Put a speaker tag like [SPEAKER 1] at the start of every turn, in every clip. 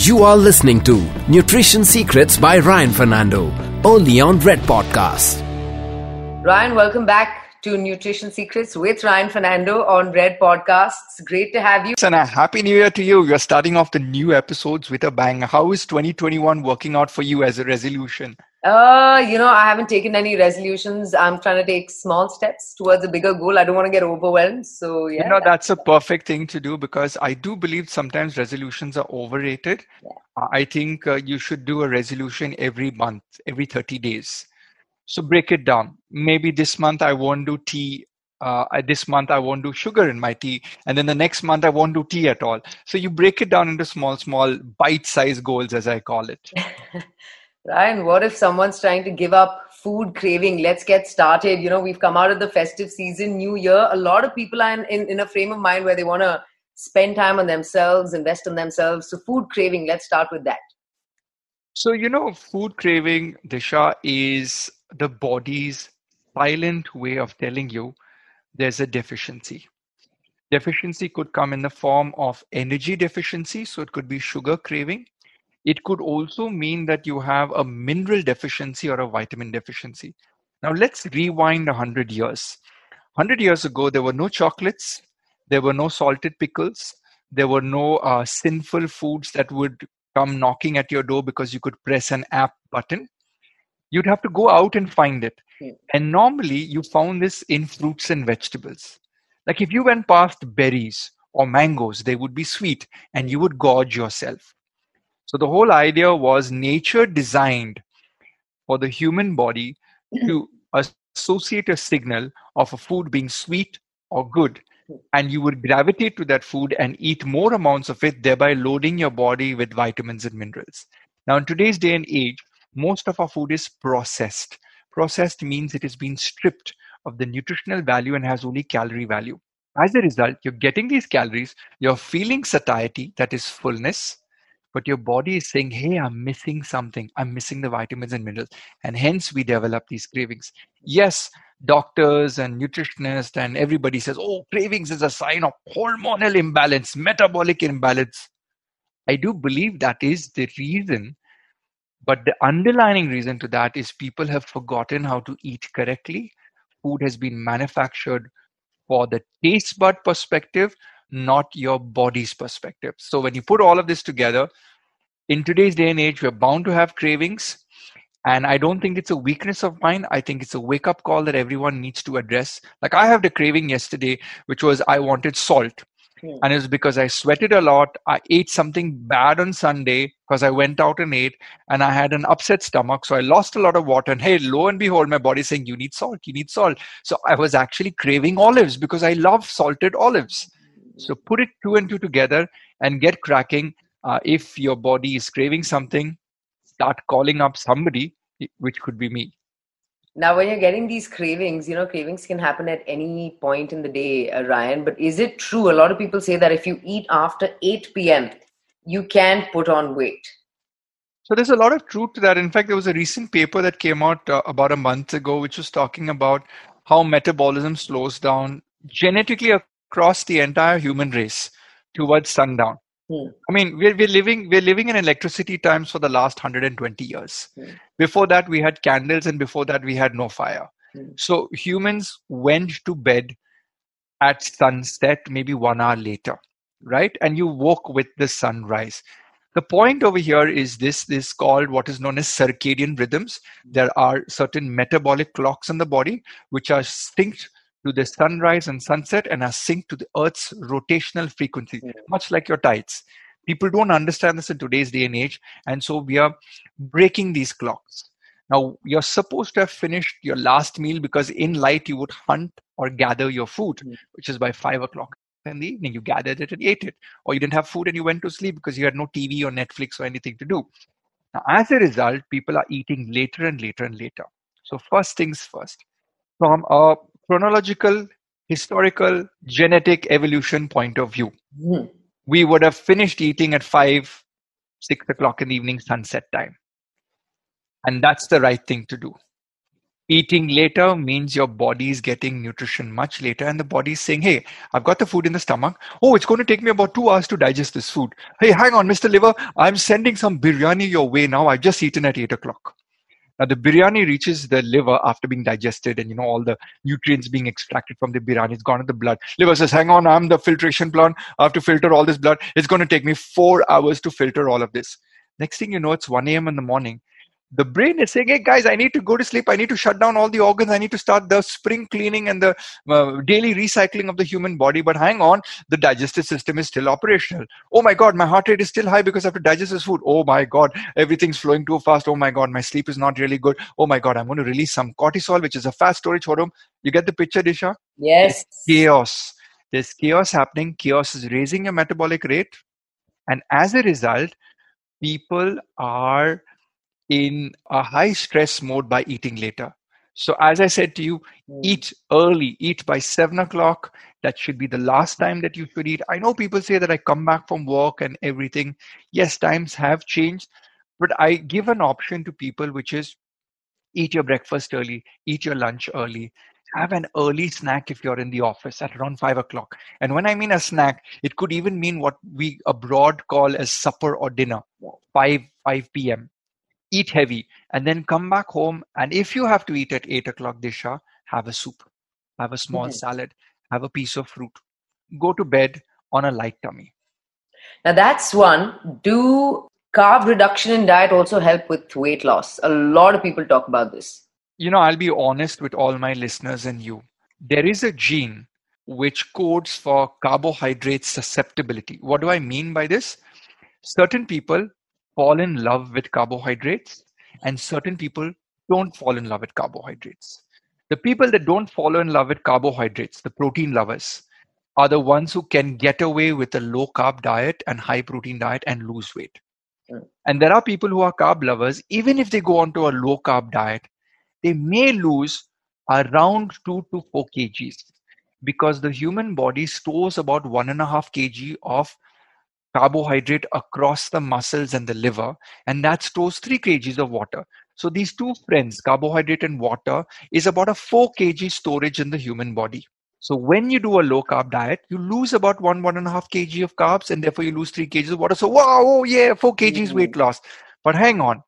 [SPEAKER 1] You are listening to Nutrition Secrets by Ryan Fernando, only on Red Podcast.
[SPEAKER 2] Ryan, welcome back to Nutrition Secrets with Ryan Fernando on Red Podcasts. Great to have you.
[SPEAKER 3] And a happy new year to you. You're starting off the new episodes with a bang. How is 2021 working out for you as a resolution?
[SPEAKER 2] Uh, you know, I haven't taken any resolutions. I'm trying to take small steps towards a bigger goal. I don't want to get overwhelmed. So, yeah.
[SPEAKER 3] You know, that's a perfect thing to do because I do believe sometimes resolutions are overrated. Yeah. I think uh, you should do a resolution every month, every 30 days. So, break it down. Maybe this month I won't do tea. Uh, this month I won't do sugar in my tea. And then the next month I won't do tea at all. So, you break it down into small, small bite sized goals, as I call it.
[SPEAKER 2] Ryan, what if someone's trying to give up food craving? Let's get started. You know, we've come out of the festive season, new year. A lot of people are in, in, in a frame of mind where they want to spend time on themselves, invest in themselves. So, food craving, let's start with that.
[SPEAKER 3] So, you know, food craving, Disha, is the body's silent way of telling you there's a deficiency. Deficiency could come in the form of energy deficiency, so it could be sugar craving it could also mean that you have a mineral deficiency or a vitamin deficiency. Now, let's rewind 100 years. 100 years ago, there were no chocolates, there were no salted pickles, there were no uh, sinful foods that would come knocking at your door because you could press an app button. You'd have to go out and find it. Hmm. And normally, you found this in fruits and vegetables. Like if you went past berries or mangoes, they would be sweet and you would gorge yourself. So the whole idea was nature designed for the human body to associate a signal of a food being sweet or good. And you would gravitate to that food and eat more amounts of it thereby loading your body with vitamins and minerals. Now in today's day and age most of our food is processed. Processed means it has been stripped of the nutritional value and has only calorie value. As a result you're getting these calories you're feeling satiety that is fullness but your body is saying, Hey, I'm missing something. I'm missing the vitamins and minerals. And hence we develop these cravings. Yes, doctors and nutritionists and everybody says, Oh, cravings is a sign of hormonal imbalance, metabolic imbalance. I do believe that is the reason. But the underlying reason to that is people have forgotten how to eat correctly. Food has been manufactured for the taste bud perspective not your body's perspective. So when you put all of this together, in today's day and age, we're bound to have cravings. And I don't think it's a weakness of mine. I think it's a wake up call that everyone needs to address. Like I had a craving yesterday, which was I wanted salt. Mm. And it's because I sweated a lot. I ate something bad on Sunday because I went out and ate and I had an upset stomach. So I lost a lot of water. And hey, lo and behold, my body saying, You need salt, you need salt. So I was actually craving olives because I love salted olives. So put it two and two together and get cracking. Uh, if your body is craving something, start calling up somebody, which could be me.
[SPEAKER 2] Now, when you're getting these cravings, you know, cravings can happen at any point in the day, uh, Ryan. But is it true? A lot of people say that if you eat after 8 p.m., you can put on weight.
[SPEAKER 3] So there's a lot of truth to that. In fact, there was a recent paper that came out uh, about a month ago, which was talking about how metabolism slows down genetically across the entire human race towards sundown. Hmm. I mean, we're, we're living we're living in electricity times for the last 120 years. Hmm. Before that, we had candles, and before that, we had no fire. Hmm. So humans went to bed at sunset, maybe one hour later, right? And you woke with the sunrise. The point over here is this, this called what is known as circadian rhythms. There are certain metabolic clocks in the body which are synced to the sunrise and sunset and are synced to the Earth's rotational frequency, yeah. much like your tides. People don't understand this in today's day and age, and so we are breaking these clocks. Now, you're supposed to have finished your last meal because in light you would hunt or gather your food, mm. which is by five o'clock in the evening. You gathered it and ate it. Or you didn't have food and you went to sleep because you had no TV or Netflix or anything to do. Now, as a result, people are eating later and later and later. So, first things first. From a chronological, historical, genetic evolution point of view, mm. we would have finished eating at five, six o'clock in the evening, sunset time. And that's the right thing to do. Eating later means your body is getting nutrition much later, and the body is saying, Hey, I've got the food in the stomach. Oh, it's going to take me about two hours to digest this food. Hey, hang on, Mr. Liver, I'm sending some biryani your way now. I've just eaten at eight o'clock. Now, the biryani reaches the liver after being digested, and you know, all the nutrients being extracted from the biryani, it's gone to the blood. Liver says, Hang on, I'm the filtration plant. I have to filter all this blood. It's going to take me four hours to filter all of this. Next thing you know, it's 1 a.m. in the morning the brain is saying, hey guys, I need to go to sleep. I need to shut down all the organs. I need to start the spring cleaning and the uh, daily recycling of the human body. But hang on, the digestive system is still operational. Oh my God, my heart rate is still high because I have to digest this food. Oh my God, everything's flowing too fast. Oh my God, my sleep is not really good. Oh my God, I'm going to release some cortisol, which is a fast storage hormone. You get the picture, Disha?
[SPEAKER 2] Yes.
[SPEAKER 3] It's chaos. There's chaos happening. Chaos is raising your metabolic rate. And as a result, people are in a high stress mode by eating later. So, as I said to you, mm. eat early, eat by seven o'clock. That should be the last time that you should eat. I know people say that I come back from work and everything. Yes, times have changed, but I give an option to people, which is eat your breakfast early, eat your lunch early, have an early snack if you're in the office at around five o'clock. And when I mean a snack, it could even mean what we abroad call as supper or dinner, 5 5 p.m eat heavy, and then come back home. And if you have to eat at 8 o'clock, Disha, have a soup, have a small mm-hmm. salad, have a piece of fruit. Go to bed on a light tummy.
[SPEAKER 2] Now, that's one. Do carb reduction in diet also help with weight loss? A lot of people talk about this.
[SPEAKER 3] You know, I'll be honest with all my listeners and you. There is a gene which codes for carbohydrate susceptibility. What do I mean by this? Certain people fall in love with carbohydrates and certain people don't fall in love with carbohydrates. The people that don't fall in love with carbohydrates, the protein lovers, are the ones who can get away with a low carb diet and high protein diet and lose weight. Mm. And there are people who are carb lovers, even if they go onto a low carb diet, they may lose around 2 to 4 kgs because the human body stores about 1.5 kg of carbohydrate across the muscles and the liver, and that stores 3 kgs of water. So these two friends, carbohydrate and water, is about a 4 kg storage in the human body. So when you do a low carb diet, you lose about one, one and a half kg of carbs, and therefore you lose 3 kgs of water. So wow, oh yeah, 4 kgs mm-hmm. weight loss. But hang on,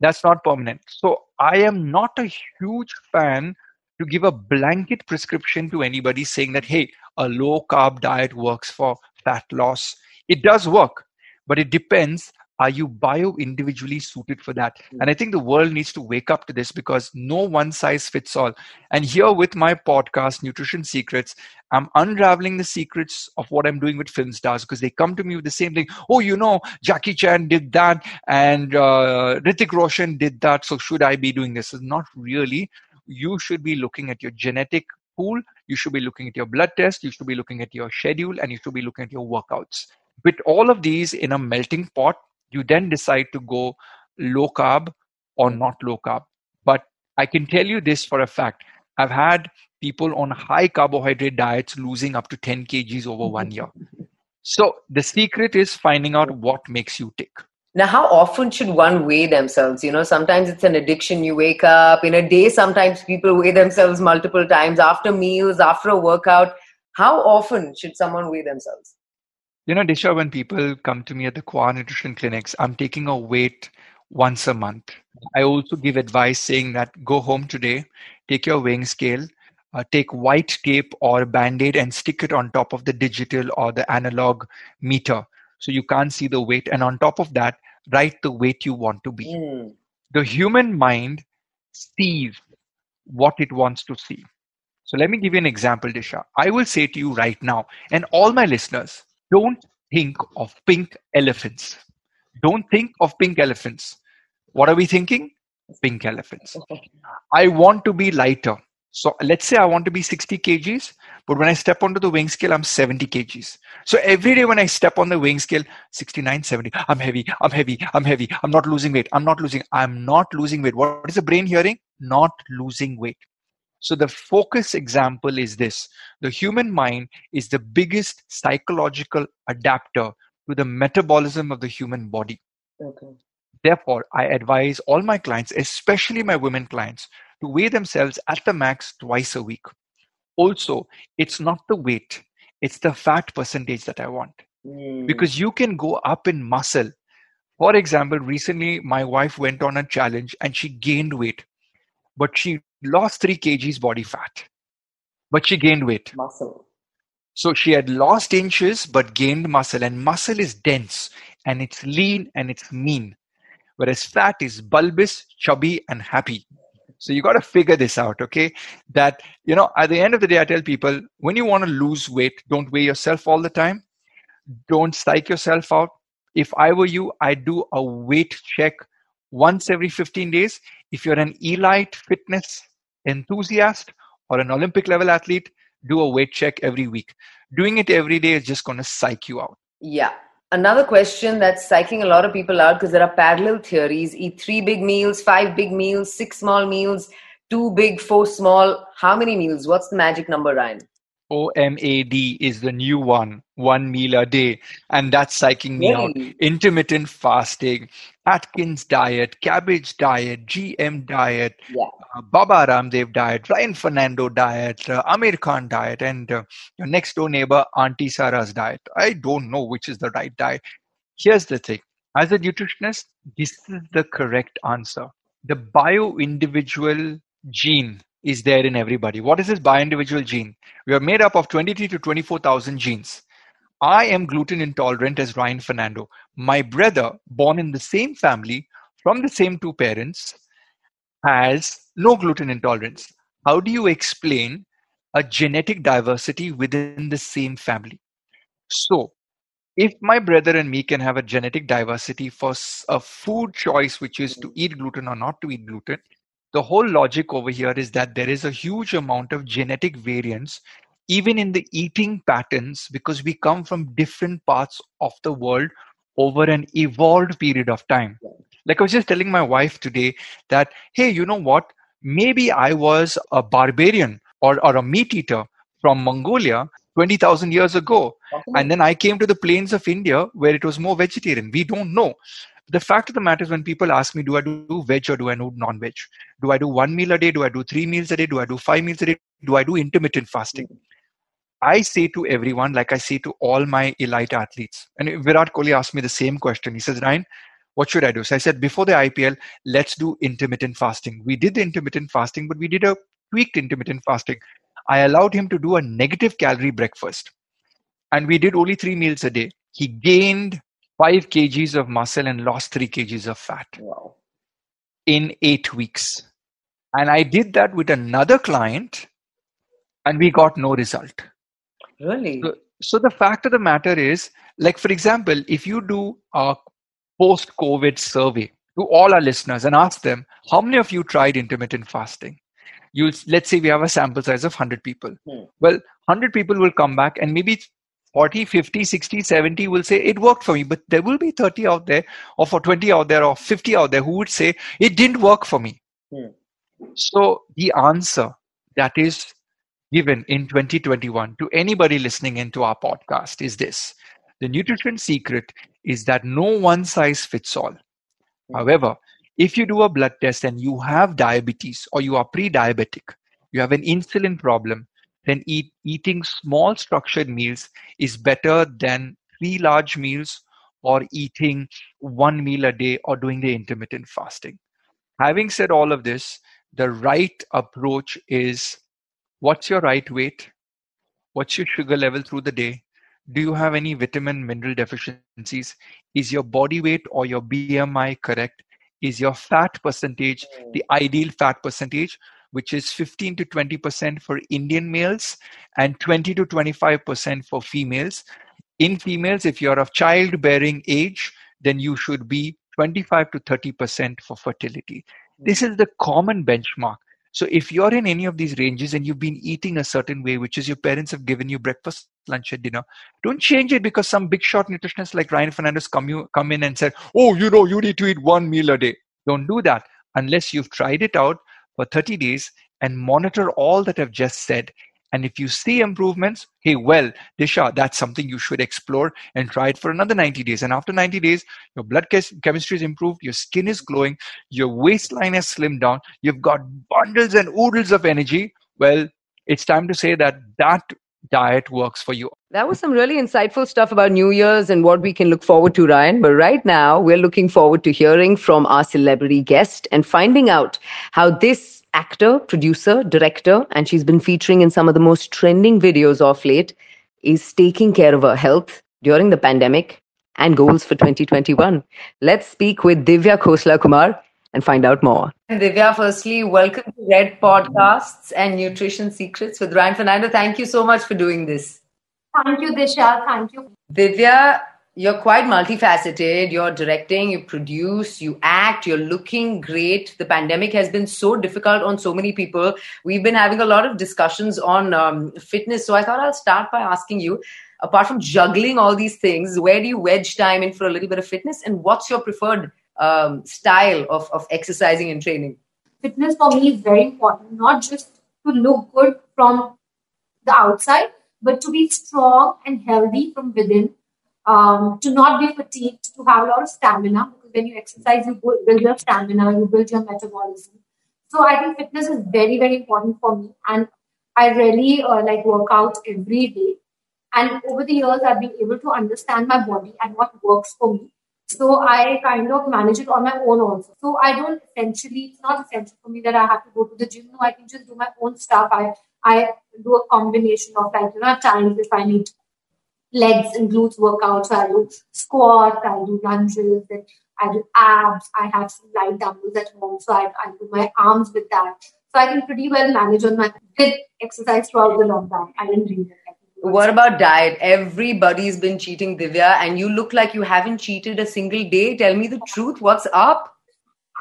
[SPEAKER 3] that's not permanent. So I am not a huge fan to give a blanket prescription to anybody saying that, hey, a low carb diet works for fat loss it does work, but it depends. Are you bio individually suited for that? Hmm. And I think the world needs to wake up to this because no one size fits all. And here with my podcast, Nutrition Secrets, I'm unraveling the secrets of what I'm doing with film stars because they come to me with the same thing. Oh, you know, Jackie Chan did that and uh, Hrithik Roshan did that. So should I be doing this? It's Not really. You should be looking at your genetic pool. You should be looking at your blood test. You should be looking at your schedule and you should be looking at your workouts with all of these in a melting pot, you then decide to go low carb or not low carb. But I can tell you this for a fact I've had people on high carbohydrate diets losing up to 10 kgs over one year. So the secret is finding out what makes you tick.
[SPEAKER 2] Now, how often should one weigh themselves? You know, sometimes it's an addiction. You wake up in a day, sometimes people weigh themselves multiple times after meals, after a workout. How often should someone weigh themselves?
[SPEAKER 3] You know, Disha, when people come to me at the Qua Nutrition clinics, I'm taking a weight once a month. I also give advice saying that go home today, take your weighing scale, uh, take white tape or band aid and stick it on top of the digital or the analog meter so you can't see the weight. And on top of that, write the weight you want to be. Mm. The human mind sees what it wants to see. So let me give you an example, Disha. I will say to you right now, and all my listeners, don't think of pink elephants. Don't think of pink elephants. What are we thinking? Pink elephants. I want to be lighter. So let's say I want to be 60 kgs, but when I step onto the weighing scale, I'm 70 kgs. So every day when I step on the weighing scale, 69, 70, I'm heavy, I'm heavy, I'm heavy, I'm not losing weight, I'm not losing, I'm not losing weight. What is the brain hearing? Not losing weight. So the focus example is this. The human mind is the biggest psychological adapter to the metabolism of the human body. Okay. Therefore, I advise all my clients, especially my women clients, to weigh themselves at the max twice a week. Also, it's not the weight, it's the fat percentage that I want. Mm. Because you can go up in muscle. For example, recently my wife went on a challenge and she gained weight, but she lost 3 kgs body fat. But she gained weight.
[SPEAKER 2] Muscle.
[SPEAKER 3] So she had lost inches but gained muscle, and muscle is dense and it's lean and it's mean, whereas fat is bulbous, chubby, and happy. So you got to figure this out, okay? That, you know, at the end of the day, I tell people when you want to lose weight, don't weigh yourself all the time. Don't psych yourself out. If I were you, I'd do a weight check once every 15 days. If you're an elite fitness enthusiast or an Olympic level athlete, do a weight check every week. Doing it every day is just going to psych you out.
[SPEAKER 2] Yeah, Another question that's psyching a lot of people out because there are parallel theories eat three big meals, five big meals, six small meals, two big, four small. How many meals? What's the magic number, Ryan?
[SPEAKER 3] OMAD is the new one, one meal a day. And that's psyching me out. Intermittent fasting, Atkins diet, cabbage diet, GM diet, yeah. uh, Baba Ramdev diet, Ryan Fernando diet, uh, Aamir Khan diet, and uh, your next door neighbor, Auntie Sarah's diet. I don't know which is the right diet. Here's the thing as a nutritionist, this is the correct answer. The bio individual gene is there in everybody. What is this bi-individual gene? We are made up of 23 to 24,000 genes. I am gluten intolerant as Ryan Fernando. My brother, born in the same family from the same two parents, has no gluten intolerance. How do you explain a genetic diversity within the same family? So, if my brother and me can have a genetic diversity for a food choice, which is to eat gluten or not to eat gluten, the whole logic over here is that there is a huge amount of genetic variance even in the eating patterns because we come from different parts of the world over an evolved period of time. Like i was just telling my wife today that hey you know what? Maybe i was a barbarian or, or a meat eater from mongolia 20000 years ago and then i came to the plains of india where it was more vegetarian. We don't know the fact of the matter is when people ask me do i do veg or do i do non-veg? Do i do one meal a day? Do i do three meals a day? Do i do five meals a day? Do i do intermittent fasting? I say to everyone like i say to all my elite athletes and virat kohli asked me the same question. He says ryan what should i do? So i said before the ipl let's do intermittent fasting. We did the intermittent fasting but we did a tweaked intermittent fasting. I allowed him to do a negative calorie breakfast and we did only three meals a day. He gained 5 kgs of muscle and lost 3 kgs of fat wow. in eight weeks. And I did that with another client and we got no result.
[SPEAKER 2] Really?
[SPEAKER 3] So, so the fact of the matter is, like, for example, if you do a post COVID survey to all our listeners and ask them, how many of you tried intermittent fasting? You let's say we have a sample size of 100 people. Hmm. Well, 100 people will come back and maybe 40 50 60 70 will say it worked for me but there will be 30 out there or for 20 out there or 50 out there who would say it didn't work for me hmm. so the answer that is given in 2021 to anybody listening into our podcast is this the nutrition secret is that no one size fits all hmm. however if you do a blood test and you have diabetes or you are pre-diabetic you have an insulin problem then eat, eating small structured meals is better than three large meals or eating one meal a day or doing the intermittent fasting. Having said all of this, the right approach is what's your right weight? What's your sugar level through the day? Do you have any vitamin mineral deficiencies? Is your body weight or your BMI correct? Is your fat percentage the ideal fat percentage? Which is 15 to 20% for Indian males and 20 to 25% for females. In females, if you're of childbearing age, then you should be 25 to 30% for fertility. This is the common benchmark. So if you're in any of these ranges and you've been eating a certain way, which is your parents have given you breakfast, lunch, and dinner, don't change it because some big shot nutritionist like Ryan Fernandez come you come in and said, "Oh, you know, you need to eat one meal a day." Don't do that unless you've tried it out for 30 days and monitor all that I've just said And if you see improvements, hey, well, Disha, that's something you should explore and try it for another 90 days. And after 90 days, your blood chemistry is improved, your skin is glowing, your waistline has slimmed down, you've got bundles and oodles of energy. Well, it's time to say that that diet works for you.
[SPEAKER 2] That was some really insightful stuff about New Year's and what we can look forward to, Ryan. But right now, we're looking forward to hearing from our celebrity guest and finding out how this actor, producer, director, and she's been featuring in some of the most trending videos of late, is taking care of her health during the pandemic and goals for 2021. Let's speak with Divya Khosla Kumar and find out more. Divya, firstly, welcome to Red Podcasts and Nutrition Secrets with Ryan Fernando. Thank you so much for doing this.
[SPEAKER 4] Thank you, Disha. Thank you.
[SPEAKER 2] Divya, you're quite multifaceted. You're directing, you produce, you act, you're looking great. The pandemic has been so difficult on so many people. We've been having a lot of discussions on um, fitness. So I thought I'll start by asking you apart from juggling all these things, where do you wedge time in for a little bit of fitness? And what's your preferred um, style of, of exercising and training?
[SPEAKER 4] Fitness for me is very important, not just to look good from the outside, but to be strong and healthy from within, um, to not be fatigued, to have a lot of stamina. Because when you exercise, you build your stamina, you build your metabolism. So I think fitness is very, very important for me. And I really uh, like work out every day. And over the years, I've been able to understand my body and what works for me. So I kind of manage it on my own also. So I don't essentially, it's not essential for me that I have to go to the gym. No, I can just do my own stuff. I, I do a combination of like, you know, times if I need legs and glutes workouts, so I do squats, I do lunges, and I do abs. I have some light dumbbells at home, so I, I do my arms with that. So I can pretty well manage on my did exercise throughout the lockdown. I didn't read it.
[SPEAKER 2] What about diet? Everybody's been cheating, Divya, and you look like you haven't cheated a single day. Tell me the truth. What's up?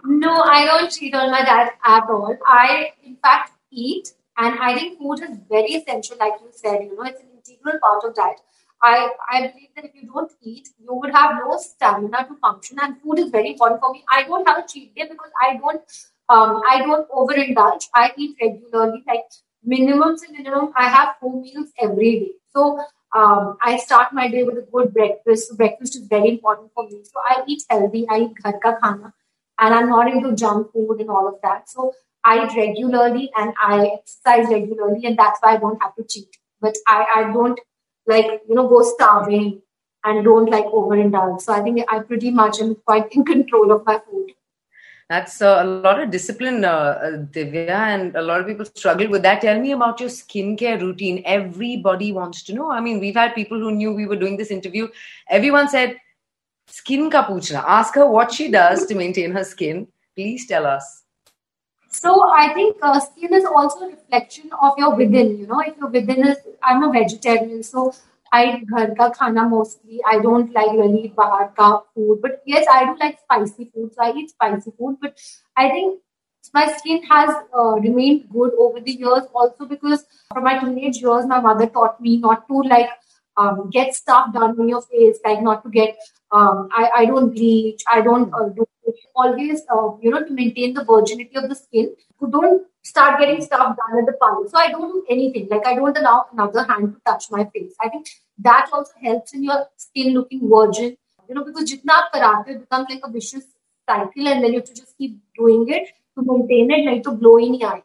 [SPEAKER 4] No, I don't cheat on my diet at all. I, in fact, eat, and I think food is very essential, like you said. You know, it's an integral part of diet. I, I believe that if you don't eat, you would have no stamina to function, and food is very important for me. I don't have a cheat day because I don't um, I don't overindulge. I eat regularly, like minimum to minimum, I have four meals every day. So um, I start my day with a good breakfast. So breakfast is very important for me. So I eat healthy. I eat ghar ka khana, and I'm not into junk food and all of that. So I eat regularly and I exercise regularly, and that's why I don't have to cheat. But I, I don't like you know go starving and don't like overindulge. So I think I pretty much am quite in control of my food.
[SPEAKER 2] That's uh, a lot of discipline, uh, uh, Divya, and a lot of people struggle with that. Tell me about your skincare routine. Everybody wants to know. I mean, we've had people who knew we were doing this interview. Everyone said, skin ka puchna. Ask her what she does to maintain her skin. Please tell us.
[SPEAKER 4] So I think uh, skin is also a reflection of your within. You know, if your within is, I'm a vegetarian, so I ghar ka khana mostly. I don't like really bahar ka food. But yes, I do like spicy food. So I eat spicy food. But I think my skin has uh, remained good over the years also because from my teenage years, my mother taught me not to like um, get stuff done on your face, like not to get, um, I, I don't bleach, I don't uh, do always, uh, you know, to maintain the virginity of the skin. Don't start getting stuff done at the parlor. So I don't do anything. Like I don't allow another hand to touch my face. I think that also helps in your skin looking virgin. You know, because jitna karate, becomes like a vicious cycle and then you have to just keep doing it to maintain it, like to glow in your eye.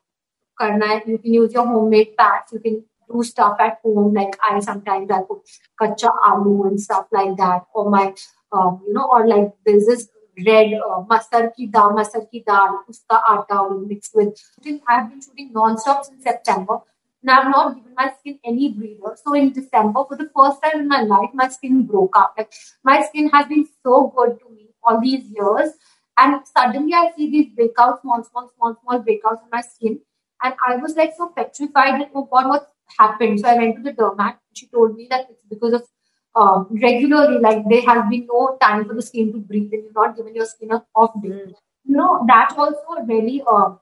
[SPEAKER 4] Karna, you can use your homemade packs, you can do stuff at home. Like I sometimes I put kacha aloo and stuff like that, or my, um, you know, or like there's this red uh, masar ki dal, masar ki dal, uska atta mixed with. I have been shooting non-stop since September. And I've not given my skin any breather. So in December, for the first time in my life, my skin broke up. Like my skin has been so good to me all these years. And suddenly I see these breakouts, small, small, small, small breakouts on my skin. And I was like so petrified that, oh God, what happened? So I went to the dermat. She told me that it's because of um, regularly, like there has been no time for the skin to breathe and you're not given your skin a off day. Mm. You know, that also really uh,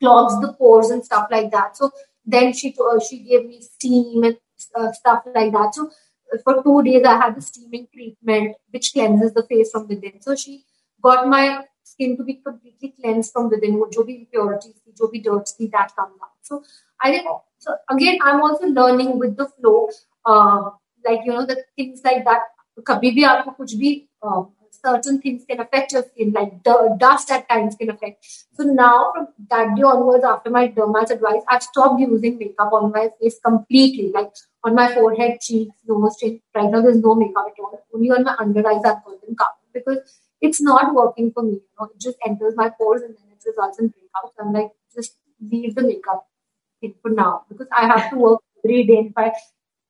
[SPEAKER 4] clogs the pores and stuff like that. So then she uh, she gave me steam and uh, stuff like that. So uh, for two days, I had the steaming treatment, which cleanses the face from within. So she got my skin to be completely cleansed from within, jo impurities, jo bhi that comes out. So I think, so again, I'm also learning with the flow. Uh, like you know the things like that. कभी भी आपको कुछ भी uh, certain things can affect your skin, like the dust at times can affect. So now, from that day onwards, after my dermat's advice, I've stopped using makeup on my face completely, like on my forehead, cheeks, nose, chin. Right now, there's no makeup at all. Only on my under eyes, I've got them covered because it's not working for me. You know, it just enters my pores and then it results in breakouts. I'm like, just leave the makeup for now because I have to work every day. If I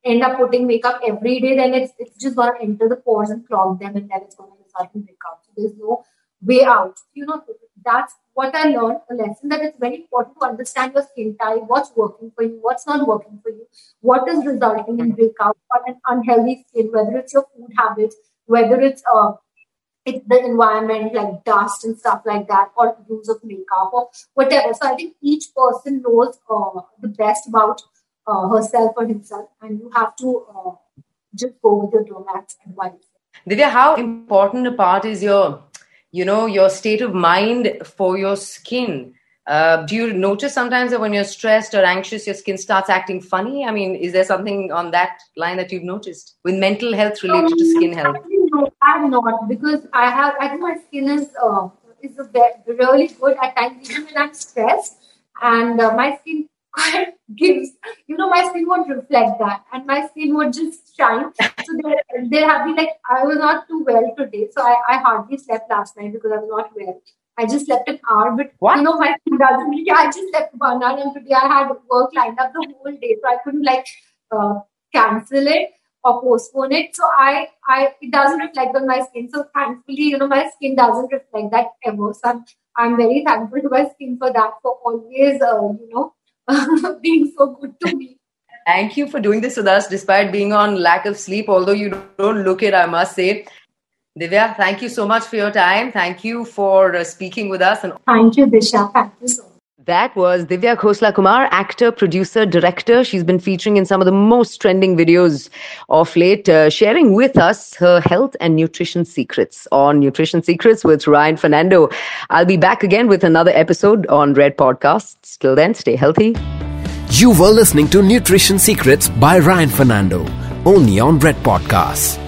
[SPEAKER 4] end up putting makeup every day, then it's it's just gonna enter the pores and clog them, and then it's gonna result in breakout. So there's no way out. You know, that's what I learned a lesson that it's very important to understand your skin type, what's working for you, what's not working for you, what is resulting in breakout or an unhealthy skin, whether it's your food habits, whether it's uh, it's the environment like dust and stuff like that, or use of makeup or whatever. So I think each person knows uh, the best about uh, herself or himself, and you have to uh, just go with your dermat's advice.
[SPEAKER 2] Divya, how important a part is your, you know, your state of mind for your skin? Uh, do you notice sometimes that when you're stressed or anxious, your skin starts acting funny? I mean, is there something on that line that you've noticed with mental health related um, to skin health?
[SPEAKER 4] No, I'm not because I have. I think my skin is uh, is very, really good at times even when I'm stressed, and uh, my skin gives, you know, my skin won't reflect that and my skin would just shine. So there, there have been like, I was not too well today. So I, I hardly slept last night because I was not well. I just slept an hour, but what? you know, my skin doesn't really, I just slept one hour and today I had work lined up the whole day. So I couldn't like uh, cancel it or postpone it. So I, I, it doesn't reflect on my skin. So thankfully, you know, my skin doesn't reflect that ever. So I'm, I'm very thankful to my skin for that, for always, uh, you know, being so good to me.
[SPEAKER 2] Thank you for doing this with us despite being on lack of sleep, although you don't look it, I must say. Divya, thank you so much for your time. Thank you for uh, speaking with us. And
[SPEAKER 4] thank you, Disha. Thank you so much.
[SPEAKER 2] That was Divya Khosla Kumar, actor, producer, director. She's been featuring in some of the most trending videos of late, uh, sharing with us her health and nutrition secrets on Nutrition Secrets with Ryan Fernando. I'll be back again with another episode on Red Podcasts. Till then, stay healthy.
[SPEAKER 1] You were listening to Nutrition Secrets by Ryan Fernando, only on Red Podcasts.